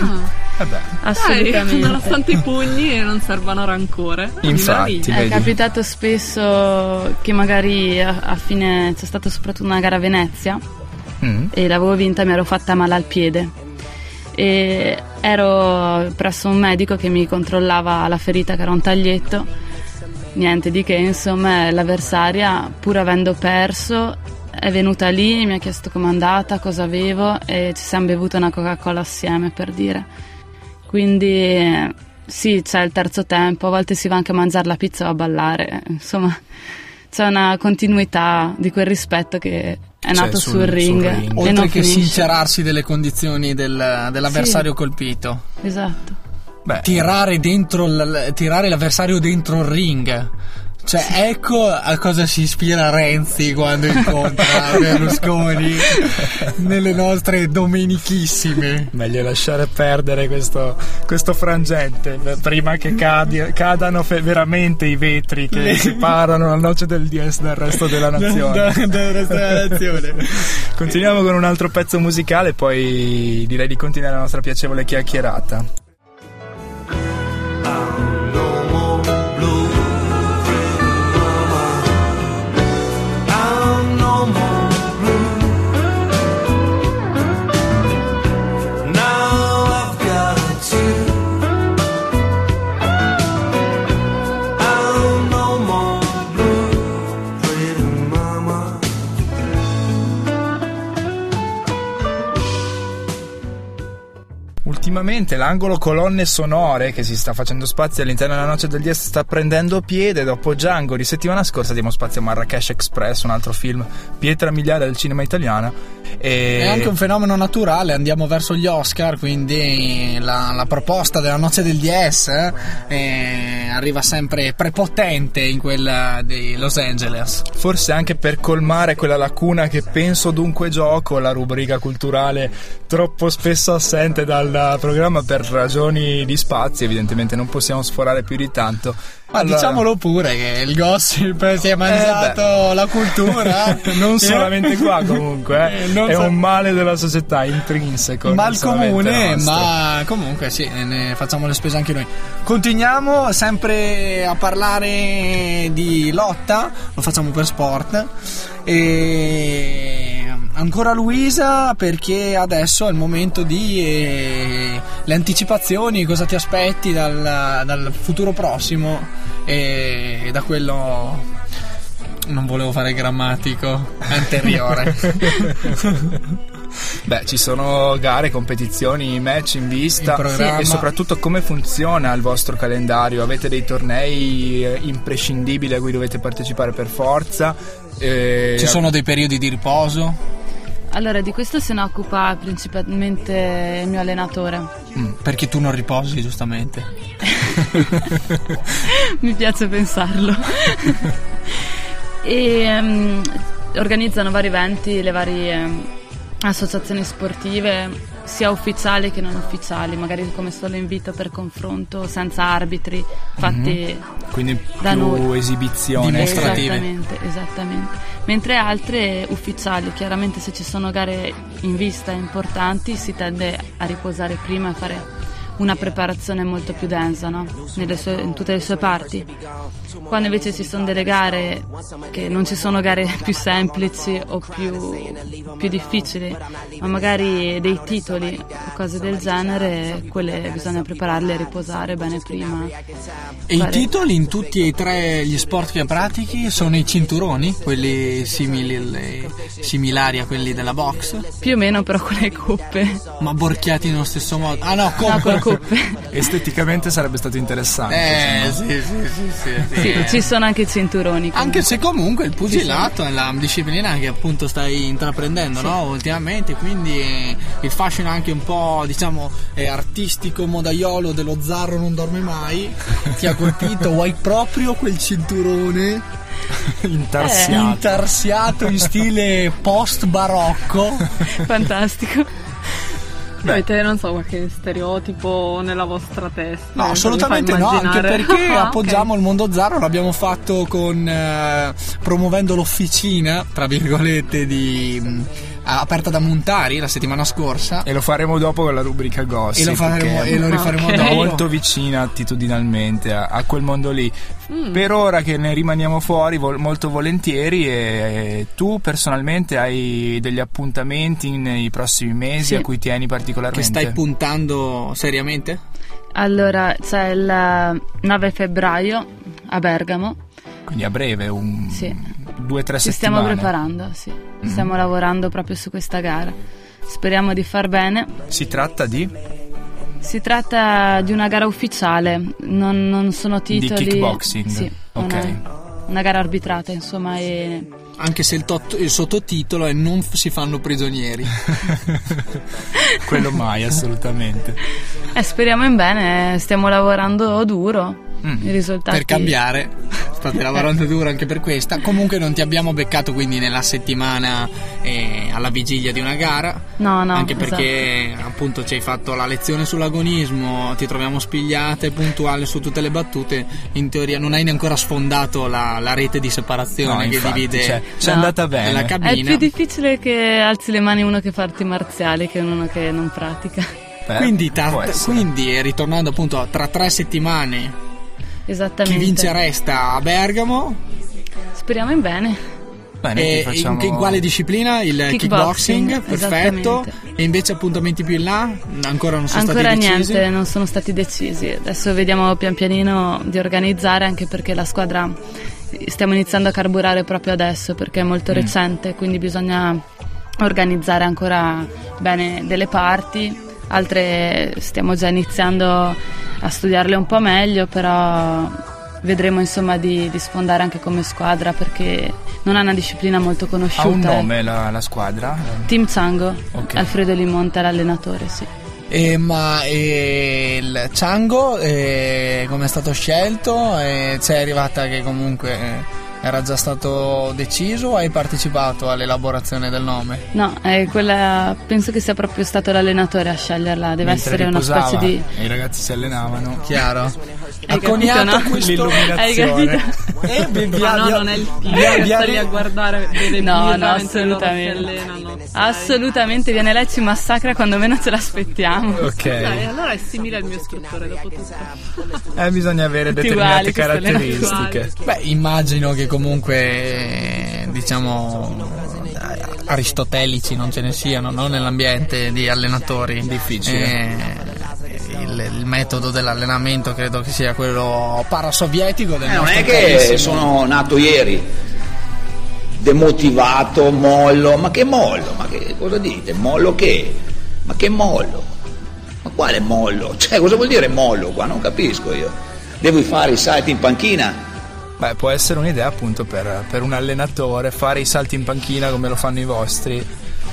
Ah. Vabbè. Dai, assolutamente nonostante i pugni non servano rancore. Infatti, meraviglia. È capitato spesso che magari a, a fine c'è stata soprattutto una gara a Venezia Mm. e l'avevo vinta e mi ero fatta male al piede e ero presso un medico che mi controllava la ferita che era un taglietto niente di che, insomma, l'avversaria, pur avendo perso, è venuta lì, mi ha chiesto com'è andata, cosa avevo e ci siamo bevuto una Coca-Cola assieme per dire. Quindi sì, c'è il terzo tempo, a volte si va anche a mangiare la pizza o a ballare, insomma, c'è una continuità di quel rispetto che è nato sul- sul, ring sul ring. e Oltre non che finisce. sincerarsi delle condizioni del- dell'avversario Sì. colpito. Esatto. Tirare, dentro l- tirare l'avversario dentro il ring. Cioè, ecco a cosa si ispira Renzi quando incontra <laughs> Berlusconi nelle nostre domenichissime. Meglio lasciare perdere questo, questo frangente prima che cadi- cadano fe- veramente i vetri che separano la noce del DS dal resto della <laughs> nazione. <laughs> Da- dal resto della nazione. Continuiamo con un altro pezzo musicale, poi direi di continuare la nostra piacevole chiacchierata. Ultimamente l'angolo colonne sonore che si sta facendo spazio all'interno della Noce del DS sta prendendo piede. Dopo Django di settimana scorsa diamo spazio a Marrakesh Express, un altro film pietra miliare del cinema italiano. E... È anche un fenomeno naturale, andiamo verso gli Oscar, quindi la, la proposta della noce del DS eh, arriva sempre prepotente in quella di Los Angeles. Forse anche per colmare quella lacuna che penso dunque gioco, la rubrica culturale troppo spesso assente dal programma per ragioni di spazio, evidentemente non possiamo sforare più di tanto. Ma Allora- diciamolo pure che il gossip <laughs> si è mangiato la cultura. <laughs> non solamente qua <laughs> comunque, eh. Non è un male della società intrinseco. mal comune, ma comunque sì, ne facciamo le spese anche noi. Continuiamo sempre a parlare di lotta, lo facciamo per sport. E ancora Luisa perché adesso è il momento di eh, le anticipazioni, cosa ti aspetti dal, dal futuro prossimo e da quello non volevo fare grammatico anteriore. <laughs> Beh, ci sono gare, competizioni, match in vista In e soprattutto come funziona il vostro calendario? Avete dei tornei eh, imprescindibili a cui dovete partecipare per forza? Eh, Ci sono dei periodi di riposo? Allora, di questo se ne occupa principalmente il mio allenatore. Mm, perché tu non riposi, giustamente. <laughs> Mi piace pensarlo. e ehm, organizzano vari eventi, le varie ehm, associazioni sportive, sia ufficiali che non ufficiali, magari come solo invito per confronto, senza arbitri, fatti Mhm. Quindi da noi. esibizioni. Esattamente, esattamente. Mentre altre ufficiali, chiaramente se ci sono gare in vista importanti si tende a riposare prima e fare una preparazione molto più densa no? Sue- in tutte le sue parti. Quando invece ci sono delle gare che non ci sono gare più semplici o più, più difficili, ma magari dei titoli o cose del genere, quelle bisogna prepararle e riposare bene prima. E i Fare- titoli in tutti e tre gli sport che pratichi sono i cinturoni, quelli simili, le- similari a quelli della box, Più o meno però con le coppe. ma borchiati nello stesso modo. Ah no, No, come? con le coppe. Esteticamente sarebbe stato interessante. Eh, insomma. sì, sì, sì, sì, Sì, Eh. ci sono anche i cinturoni. Anche se comunque il pugilato è la disciplina che appunto stai intraprendendo Sì. no? ultimamente, quindi eh, il fascino anche un po' diciamo eh, artistico modaiolo dello zarro non dorme mai <laughs> ti ha colpito, vuoi proprio quel cinturone <laughs> Intarsiato. intarsiato in stile post barocco <laughs> Fantastico. Avete, non so, qualche stereotipo nella vostra testa? No, assolutamente no, anche perché <laughs> Ah, appoggiamo il mondo zarro, l'abbiamo fatto con eh, promuovendo l'officina, tra virgolette, di, aperta da Montari la settimana scorsa. E lo faremo dopo con la rubrica Gossip. E lo faremo- e lo rifaremo è dopo. molto vicina attitudinalmente a, a quel mondo lì. Mm. Per ora che ne rimaniamo fuori vol- molto volentieri e tu personalmente hai degli appuntamenti nei prossimi mesi Sì. a cui tieni particolarmente? Che stai puntando seriamente? Allora, c'è il 9 febbraio a Bergamo Quindi a breve, un, Sì. due o tre Ci settimane. stiamo preparando, sì. Mm. Stiamo lavorando proprio su questa gara. Speriamo di far bene. Si tratta di Si tratta di una gara ufficiale, non, non sono titoli. kickboxing? Sì, Ok. una, una gara arbitrata, insomma, e Anche se il, tot- il sottotitolo è Non f- si fanno prigionieri. <laughs> quello mai, assolutamente. eh, speriamo in bene, stiamo lavorando duro. I risultati. per cambiare, state lavorando duro anche per questa. Comunque non ti abbiamo beccato quindi nella settimana eh, alla vigilia di una gara. No, no. anche esatto. perché appunto ci hai fatto la lezione sull'agonismo, ti troviamo spigliate, puntuale su tutte le battute. In teoria non hai ancora sfondato la, la rete di separazione No, che infatti, divide cioè, c'è No. andata bene. la È cabina. più difficile che alzi le mani uno che fa arti marziali che uno che non pratica. Beh, quindi, ta- quindi, ritornando appunto tra tre settimane, Esattamente. chi vince resta a Bergamo. Speriamo in bene. Bene, E facciamo- in, in quale disciplina? Il Kickboxing, kickboxing, perfetto. E invece appuntamenti più in là? Ancora non sono Ancora stati decisi? niente, non sono stati decisi. Adesso vediamo pian pianino di organizzare anche perché la squadra stiamo iniziando a carburare proprio adesso perché è molto Mm. recente, quindi bisogna organizzare ancora bene delle parti. Altre stiamo già iniziando a studiarle un po' meglio, però vedremo insomma di, di sfondare anche come squadra perché non è una disciplina molto conosciuta. Ha un eh. nome la, la squadra? Team Zango, Ok. Alfredo Limonte è l'allenatore, sì. Eh, ma eh, il Chango eh, come è stato scelto? Eh, c'è arrivata che comunque eh, era già stato deciso o hai partecipato all'elaborazione del nome? No, è quella, penso che sia proprio stato l'allenatore a sceglierla, deve Mentre essere una specie di... e i ragazzi si allenavano. Chiaro. Hai Ha coniato no? questo L'illuminazione. capito? Eh, Ma via- no, non è il sta lì a guardare, vede No, no, assolutamente. allenano. Assolutamente, viene lei e ci massacra quando meno ce l'aspettiamo. Ok. Dai, allora è simile al mio istruttore dopo tutto. Eh, bisogna avere determinate uguali, caratteristiche. Beh, immagino che comunque, eh, diciamo, aristotelici non ce ne siano no? nell'ambiente di allenatori. Difficile. Eh, il, il metodo dell'allenamento credo che sia quello parasovietico del Eh, non è che carissimo- sono nato ieri demotivato, mollo, ma che mollo? Ma che cosa dite? Mollo che? Ma che mollo? Ma quale mollo? Cioè, cosa vuol dire mollo qua? Non capisco io. Devo fare i salti in panchina? Beh, può essere un'idea appunto per, per un allenatore fare i salti in panchina come lo fanno i vostri,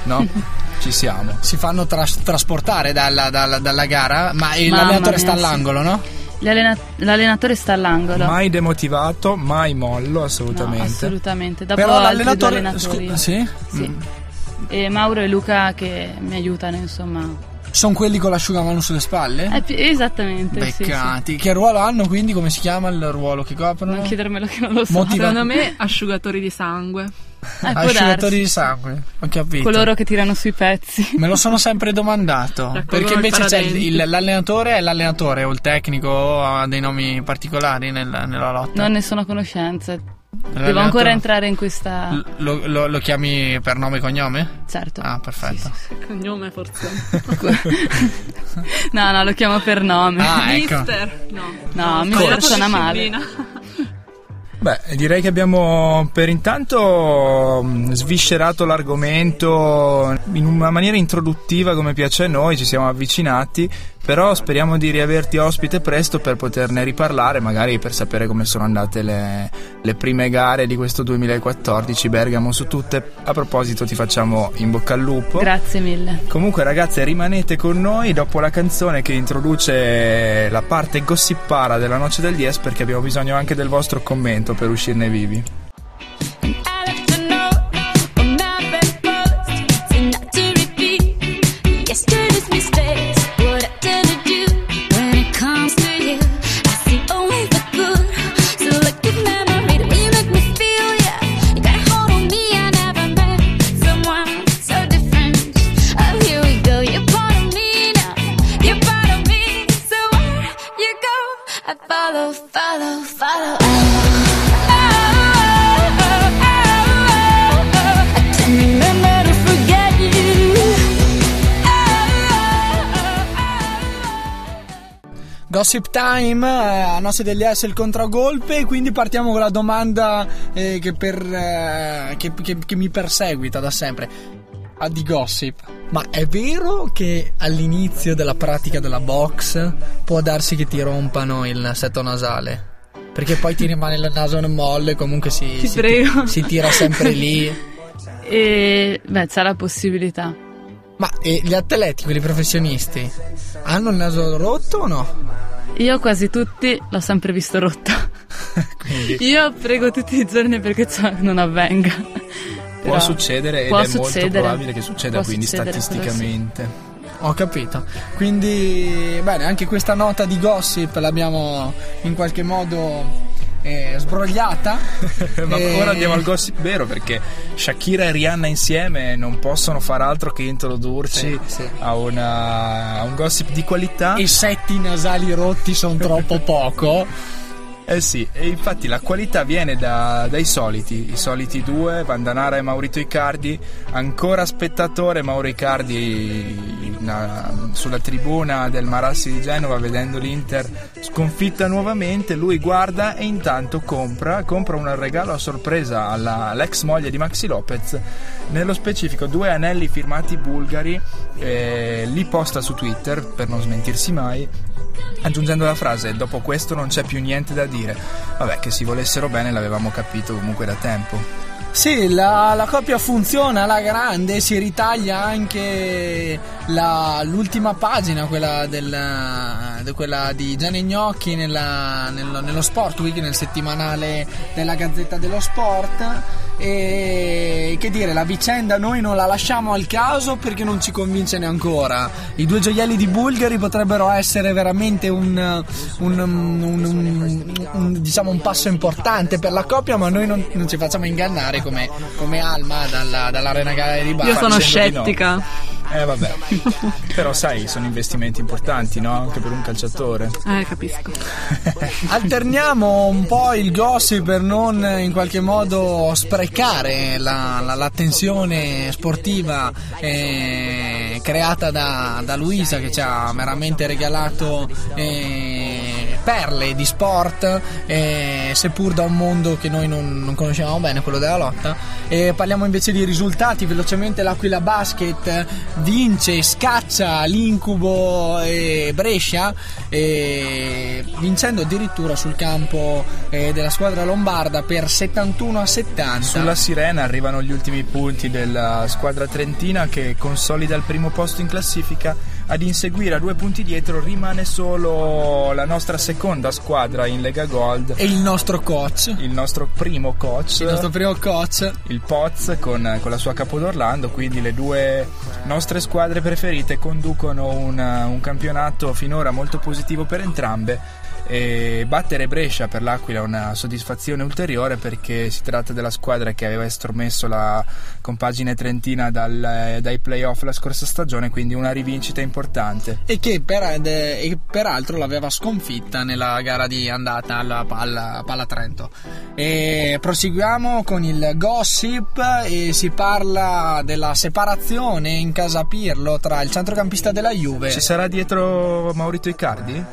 no? <laughs> Ci siamo. si fanno tras- trasportare dalla, dalla- dalla gara, ma il- Mamma l'allenatore mia, sta sì. all'angolo, no? Gli allena- l'allenatore sta all'angolo. Mai demotivato, mai mollo, No, assolutamente. assolutamente. Dopo Però altri l'allenatore... scu- sì? Sì. E Mauro e Luca che mi aiutano, insomma. Sono quelli con l'asciugamano sulle spalle? Eh, pi- esattamente, sì, sì. Beccati. Che ruolo hanno quindi? Come si chiama il ruolo che coprono? Non chiedermelo che non lo so. Motiva- Secondo me asciugatori di sangue. Eh, Asciugatori darsi. di sangue, ho capito. Coloro che tirano sui pezzi. Me lo sono sempre domandato. Raccolgono Perché invece c'è il- l'allenatore è l'allenatore o il tecnico ha dei nomi particolari nel- nella lotta. Non ne sono a conoscenza. Devo ancora entrare in questa. Lo, lo- lo chiami per nome e cognome? Certo. Ah, perfetto. Cognome forse. <laughs> No, no, lo chiamo per nome. Ah, ecco. Mister. No. No, mi sbagliato suona male. Beh, direi che abbiamo per intanto mh, sviscerato l'argomento in una maniera introduttiva come piace a noi, ci siamo avvicinati, però speriamo di riaverti ospite presto per poterne riparlare, magari per sapere come sono andate le, le prime gare di questo 2014, Bergamo su tutte. A proposito ti facciamo in bocca al lupo. Grazie mille. Comunque ragazze rimanete con noi dopo la canzone che introduce la parte gossipara della Noce del Dies perché abbiamo bisogno anche del vostro commento per uscirne vivi. Gossip Time, eh, a nostra degli S il contragolpe, quindi partiamo con la domanda eh, che, per, eh, che, che- che mi perseguita da sempre. Ah, di gossip. Ma è vero che all'inizio della pratica della box può darsi che ti rompano il setto nasale? Perché poi ti rimane il naso molle, comunque si, Ti si, prego. si tira sempre lì. <laughs> E beh, c'è la possibilità. Ma e gli atleti, quelli professionisti, hanno il naso rotto o no? Io quasi tutti l'ho sempre visto rotto. <laughs> Io prego tutti i giorni perché ciò non avvenga. Può succedere ed può è molto succedere. probabile che succeda, Può quindi succedere, quello sì. statisticamente. Ho capito. Quindi, bene, anche questa nota di gossip l'abbiamo in qualche modo eh, sbrogliata. <laughs> Ma E- ora andiamo al gossip vero perché Shakira e Rihanna insieme non possono far altro che introdurci A, una- a un gossip di qualità. I setti nasali rotti sono troppo poco. Eh sì, e infatti la qualità viene da- dai soliti, i soliti due, Vandanara e Maurito Icardi, ancora spettatore Mauro Icardi na- sulla tribuna del Marassi di Genova vedendo l'Inter sconfitta nuovamente, lui guarda e intanto compra, compra un regalo a sorpresa alla- all'ex moglie di Maxi Lopez, nello specifico due anelli firmati bulgari, eh, li posta su Twitter per non smentirsi mai aggiungendo la frase dopo questo non c'è più niente da dire vabbè che si volessero bene l'avevamo capito comunque da tempo Sì, la, la coppia funziona alla grande, si ritaglia anche la- l'ultima pagina, quella, del, de- quella di Gianni Gnocchi nella- nello, nello Sport Week, nel settimanale della Gazzetta dello Sport. E che dire, la vicenda noi non la lasciamo al caso perché non ci convince neanche. I due gioielli di Bulgari potrebbero essere veramente un, un- un- un- diciamo passo importante per la coppia, ma noi non, non ci facciamo ingannare come, come Alma dalla, dall'Arena Gare di Bari. Io sono di no. scettica. eh vabbè <laughs> però sai sono investimenti importanti no? anche per un calciatore Eh, capisco. <laughs> Alterniamo un po' il gossip per non in qualche modo sprecare la, la- l'attenzione sportiva eh, creata da, da Luisa che ci ha veramente regalato eh, perle di sport, eh, seppur da un mondo che noi non, non conoscevamo bene, quello della lotta. E parliamo invece di risultati, velocemente l'Aquila Basket vince, scaccia l'incubo e Brescia, eh, vincendo addirittura sul campo eh, della squadra lombarda per 71 a 70. sulla sirena arrivano gli ultimi punti della squadra trentina che consolida il primo posto in classifica ad inseguire a due punti dietro rimane solo la nostra seconda squadra in Lega Gold e il nostro coach il nostro primo coach Il nostro primo coach il Poz con, con la sua Capodorlando, quindi le due nostre squadre preferite conducono un, un campionato finora molto positivo per entrambe. E battere Brescia per l'Aquila è una soddisfazione ulteriore perché si tratta della squadra che aveva estromesso la compagine trentina dal- dai playoff la scorsa stagione, quindi una rivincita importante. E che per- ed- e peraltro l'aveva sconfitta nella gara di andata alla Palla, Palla Trento. E proseguiamo con il gossip e si parla della separazione in casa Pirlo tra il centrocampista della Juve. Ci sarà dietro Maurito Icardi?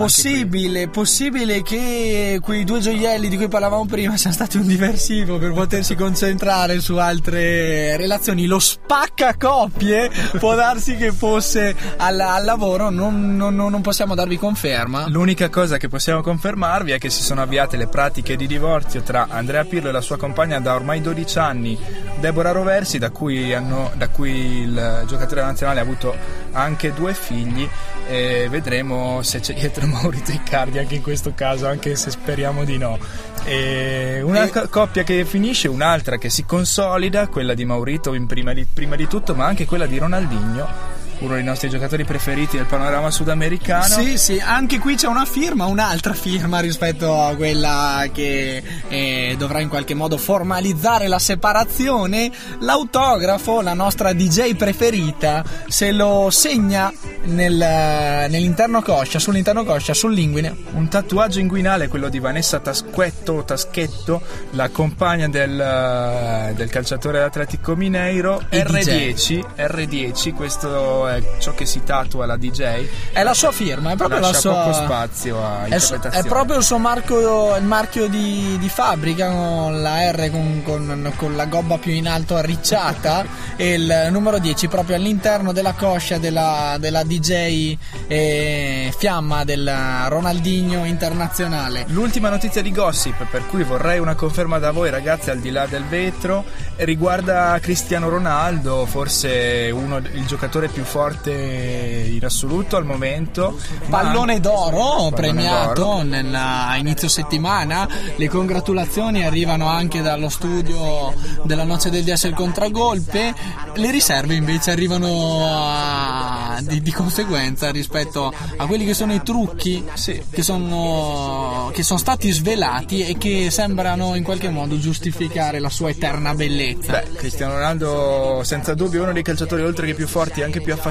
Possibile, possibile che quei due gioielli di cui parlavamo prima siano stati un diversivo per potersi concentrare su altre relazioni. Lo spacca coppie può darsi che fosse al, al lavoro, non, non- non- possiamo darvi conferma. L'unica cosa che possiamo confermarvi è che si sono avviate le pratiche di divorzio tra Andrea Pirlo e la sua compagna da ormai 12 anni, Deborah Roversi, da cui, hanno- da cui il giocatore nazionale ha avuto anche due figli. E vedremo se c'è dietro <laughs> Maurito Icardi anche in questo caso, anche se speriamo di no. E una co- coppia che finisce, un'altra che si consolida, quella di Maurito in prima, di, prima di tutto, ma anche quella di Ronaldinho, uno dei nostri giocatori preferiti del panorama sudamericano. Sì, sì, anche qui c'è una firma, un'altra firma rispetto a quella che eh, dovrà in qualche modo formalizzare la separazione. L'autografo, la nostra DJ preferita, se lo segna nel, nell'interno coscia, sull'interno coscia, sul linguine. Un tatuaggio inguinale, quello di Vanessa Tasquetto, Taschetto, la compagna del, del calciatore Atletico Mineiro, E R10, R10, questo è ciò che si tatua la DJ. È la sua firma, è proprio la sua. poco spazio a È, su- è proprio il suo marco, il marchio di, di fabbrica con la R con, con- con la gobba più in alto arricciata <laughs> e il numero 10 proprio all'interno della coscia della, della DJ eh, fiamma del Ronaldinho internazionale. L'ultima notizia di gossip, per cui vorrei una conferma da voi ragazzi al di là del vetro, riguarda Cristiano Ronaldo, forse uno, il giocatore più forte in assoluto al momento. ma- Pallone d'oro Pallone premiato d'oro. nella- a inizio settimana. Le congratulazioni arrivano anche dallo studio della noce del DS il contragolpe. Le riserve invece arrivano a- di, di conseguenza rispetto a quelli che sono i trucchi che, sono, che sono stati svelati e che sembrano in qualche modo giustificare la sua eterna bellezza. Beh, Cristiano Ronaldo senza dubbio è uno dei calciatori oltre che più forti e anche più affascinanti.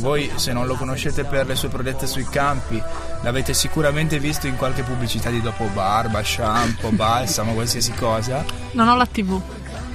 Voi se non lo conoscete per le sue prodezze sui campi, l'avete sicuramente visto in qualche pubblicità di dopo barba, shampoo, balsamo, qualsiasi cosa. Non ho la TV.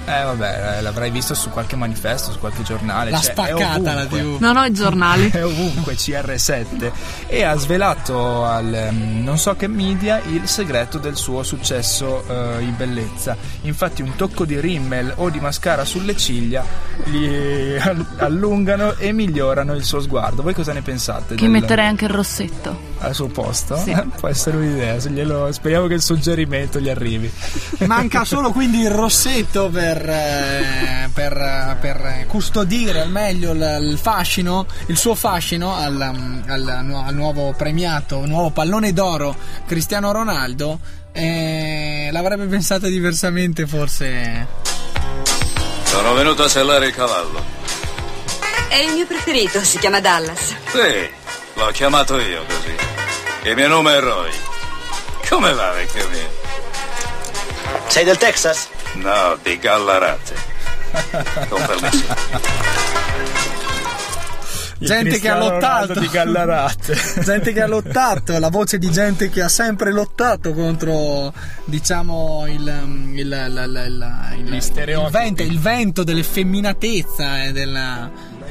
Eh vabbè, eh, l'avrai visto su qualche manifesto, su qualche giornale. L'ha cioè, è spaccata la. TV. Non ho i giornali. <laughs> È ovunque CR7 e ha svelato al ehm, non so che media il segreto del suo successo eh, in bellezza. Infatti un tocco di rimmel o di mascara sulle ciglia gli all- <laughs> allungano e migliorano il suo sguardo. Voi cosa ne pensate? Che del- metterei anche il rossetto. Al suo posto? Sì. Può essere un'idea, se glielo- speriamo che il suggerimento gli arrivi. <laughs> Manca solo quindi il rossetto per, eh, per, per custodire al meglio il, il fascino, il suo fascino al, um, al al nuovo premiato, nuovo pallone d'oro Cristiano Ronaldo. Eh, l'avrebbe pensata diversamente forse. Sono venuto a sellare il cavallo. È il mio preferito, si chiama Dallas. Sì, l'ho chiamato io così. Il mio nome è Roy. Come va, vecchio mio? Sei del Texas? No, di Gallarate. Con permesso. Gente che ha lottato di Gallarate. <laughs> gente che ha lottato la voce di gente che ha sempre lottato contro diciamo il, il, il- il vento, il vento dell'effeminatezza e della-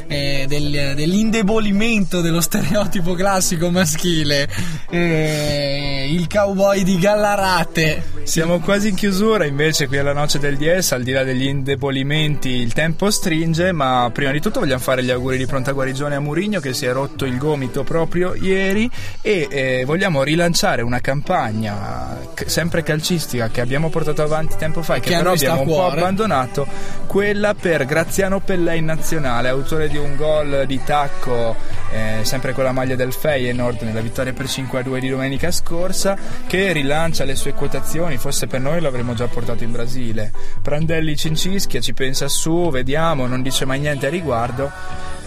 e del- dell'indebolimento dello stereotipo classico maschile. Eh, il cowboy di Gallarate. Siamo quasi in chiusura, invece qui alla noce del DS, al di là degli indebolimenti, il tempo stringe, ma prima di tutto vogliamo fare gli auguri di pronta guarigione a Murigno che si è rotto il gomito proprio ieri e eh, vogliamo rilanciare una campagna sempre calcistica che abbiamo portato avanti tempo fa e che, Che però abbiamo un po' abbandonato, quella per Graziano Pellè in nazionale, autore di un gol di tacco eh, sempre con la maglia del Feyenoord nella vittoria per 5-2 di domenica scorsa che rilancia le sue quotazioni forse per noi l'avremmo già portato in Brasile. Prandelli Cincischia ci pensa su vediamo non dice mai niente a riguardo.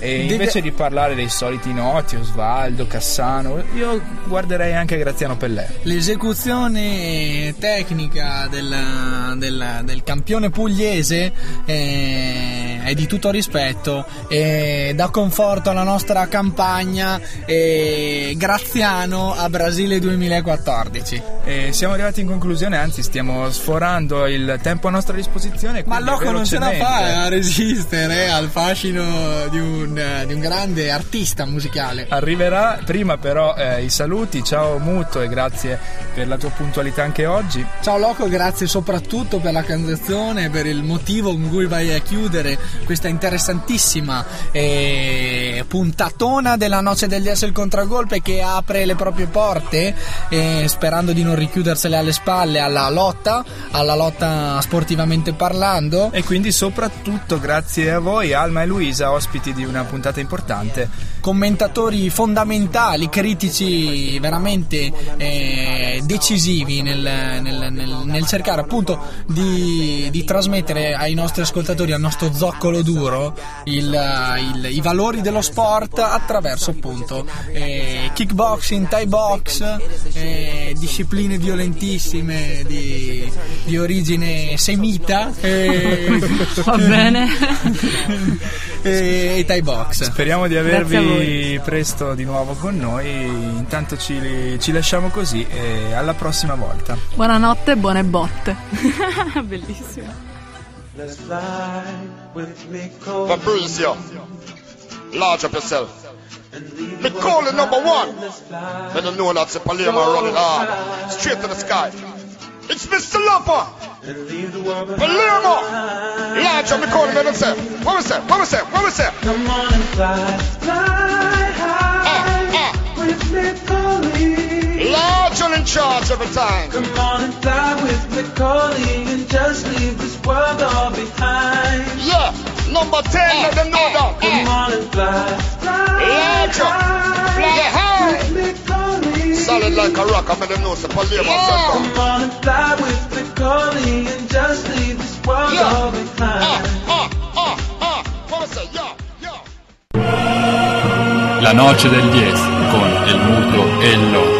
E invece di parlare dei soliti noti Osvaldo Cassano io guarderei anche Graziano Pellè. L'esecuzione tecnica del, del- del campione pugliese eh, è di tutto rispetto e dà conforto alla nostra campagna eh, Graziano a Brasile 2014. E siamo arrivati in conclusione, anzi stiamo sforando il tempo a nostra disposizione. Ma Loco non ce la fa a resistere al fascino di un, di un grande artista musicale. Arriverà prima però eh, i saluti, ciao Muto e grazie per la tua puntualità anche oggi. Ciao Loco, grazie soprattutto per la canzone, per il motivo con cui vai a chiudere questa interessantissima eh, puntatona della Noce del DS il contragolpe che apre le proprie porte eh, sperando di non richiudersele alle spalle alla lotta, alla lotta sportivamente parlando. E quindi soprattutto grazie a voi Alma e Luisa, ospiti di una puntata importante. commentatori fondamentali, critici veramente eh, decisivi nel, nel- nel- nel cercare appunto di, di trasmettere ai nostri ascoltatori, al nostro zoccolo duro, il- il- i valori dello sport attraverso appunto eh, kickboxing, thai box, eh, discipline violentissime di, di origine semita. eh, <laughs> Va bene. <laughs> e, e thai box. Speriamo di avervi presto di nuovo con noi. Intanto ci, ci lasciamo così e alla prossima volta. Buonanotte e buone botte. <laughs> Bellissimo. Fabrizio. Large up yourself. Me call it number one. Let them know that's a Palermo running hard. Straight to the sky. It's Mr. Lover. Palermo. Large up, me call him, let them say. What we say? What we say? What we say? Come on and fly, fly high with me calling. Large and in charge every time. Come on and fly with calling and just leave this world all behind. Yeah, number 10, let them know that. Come on and fly, fly Large up. Fly high. with me calling. Solid like a rock, I'm let them know it's a Palermo Come center. on and fly with me calling and just leave this world Yeah. all behind. What we say? Yeah. La noce del 10 con el muto e il loco.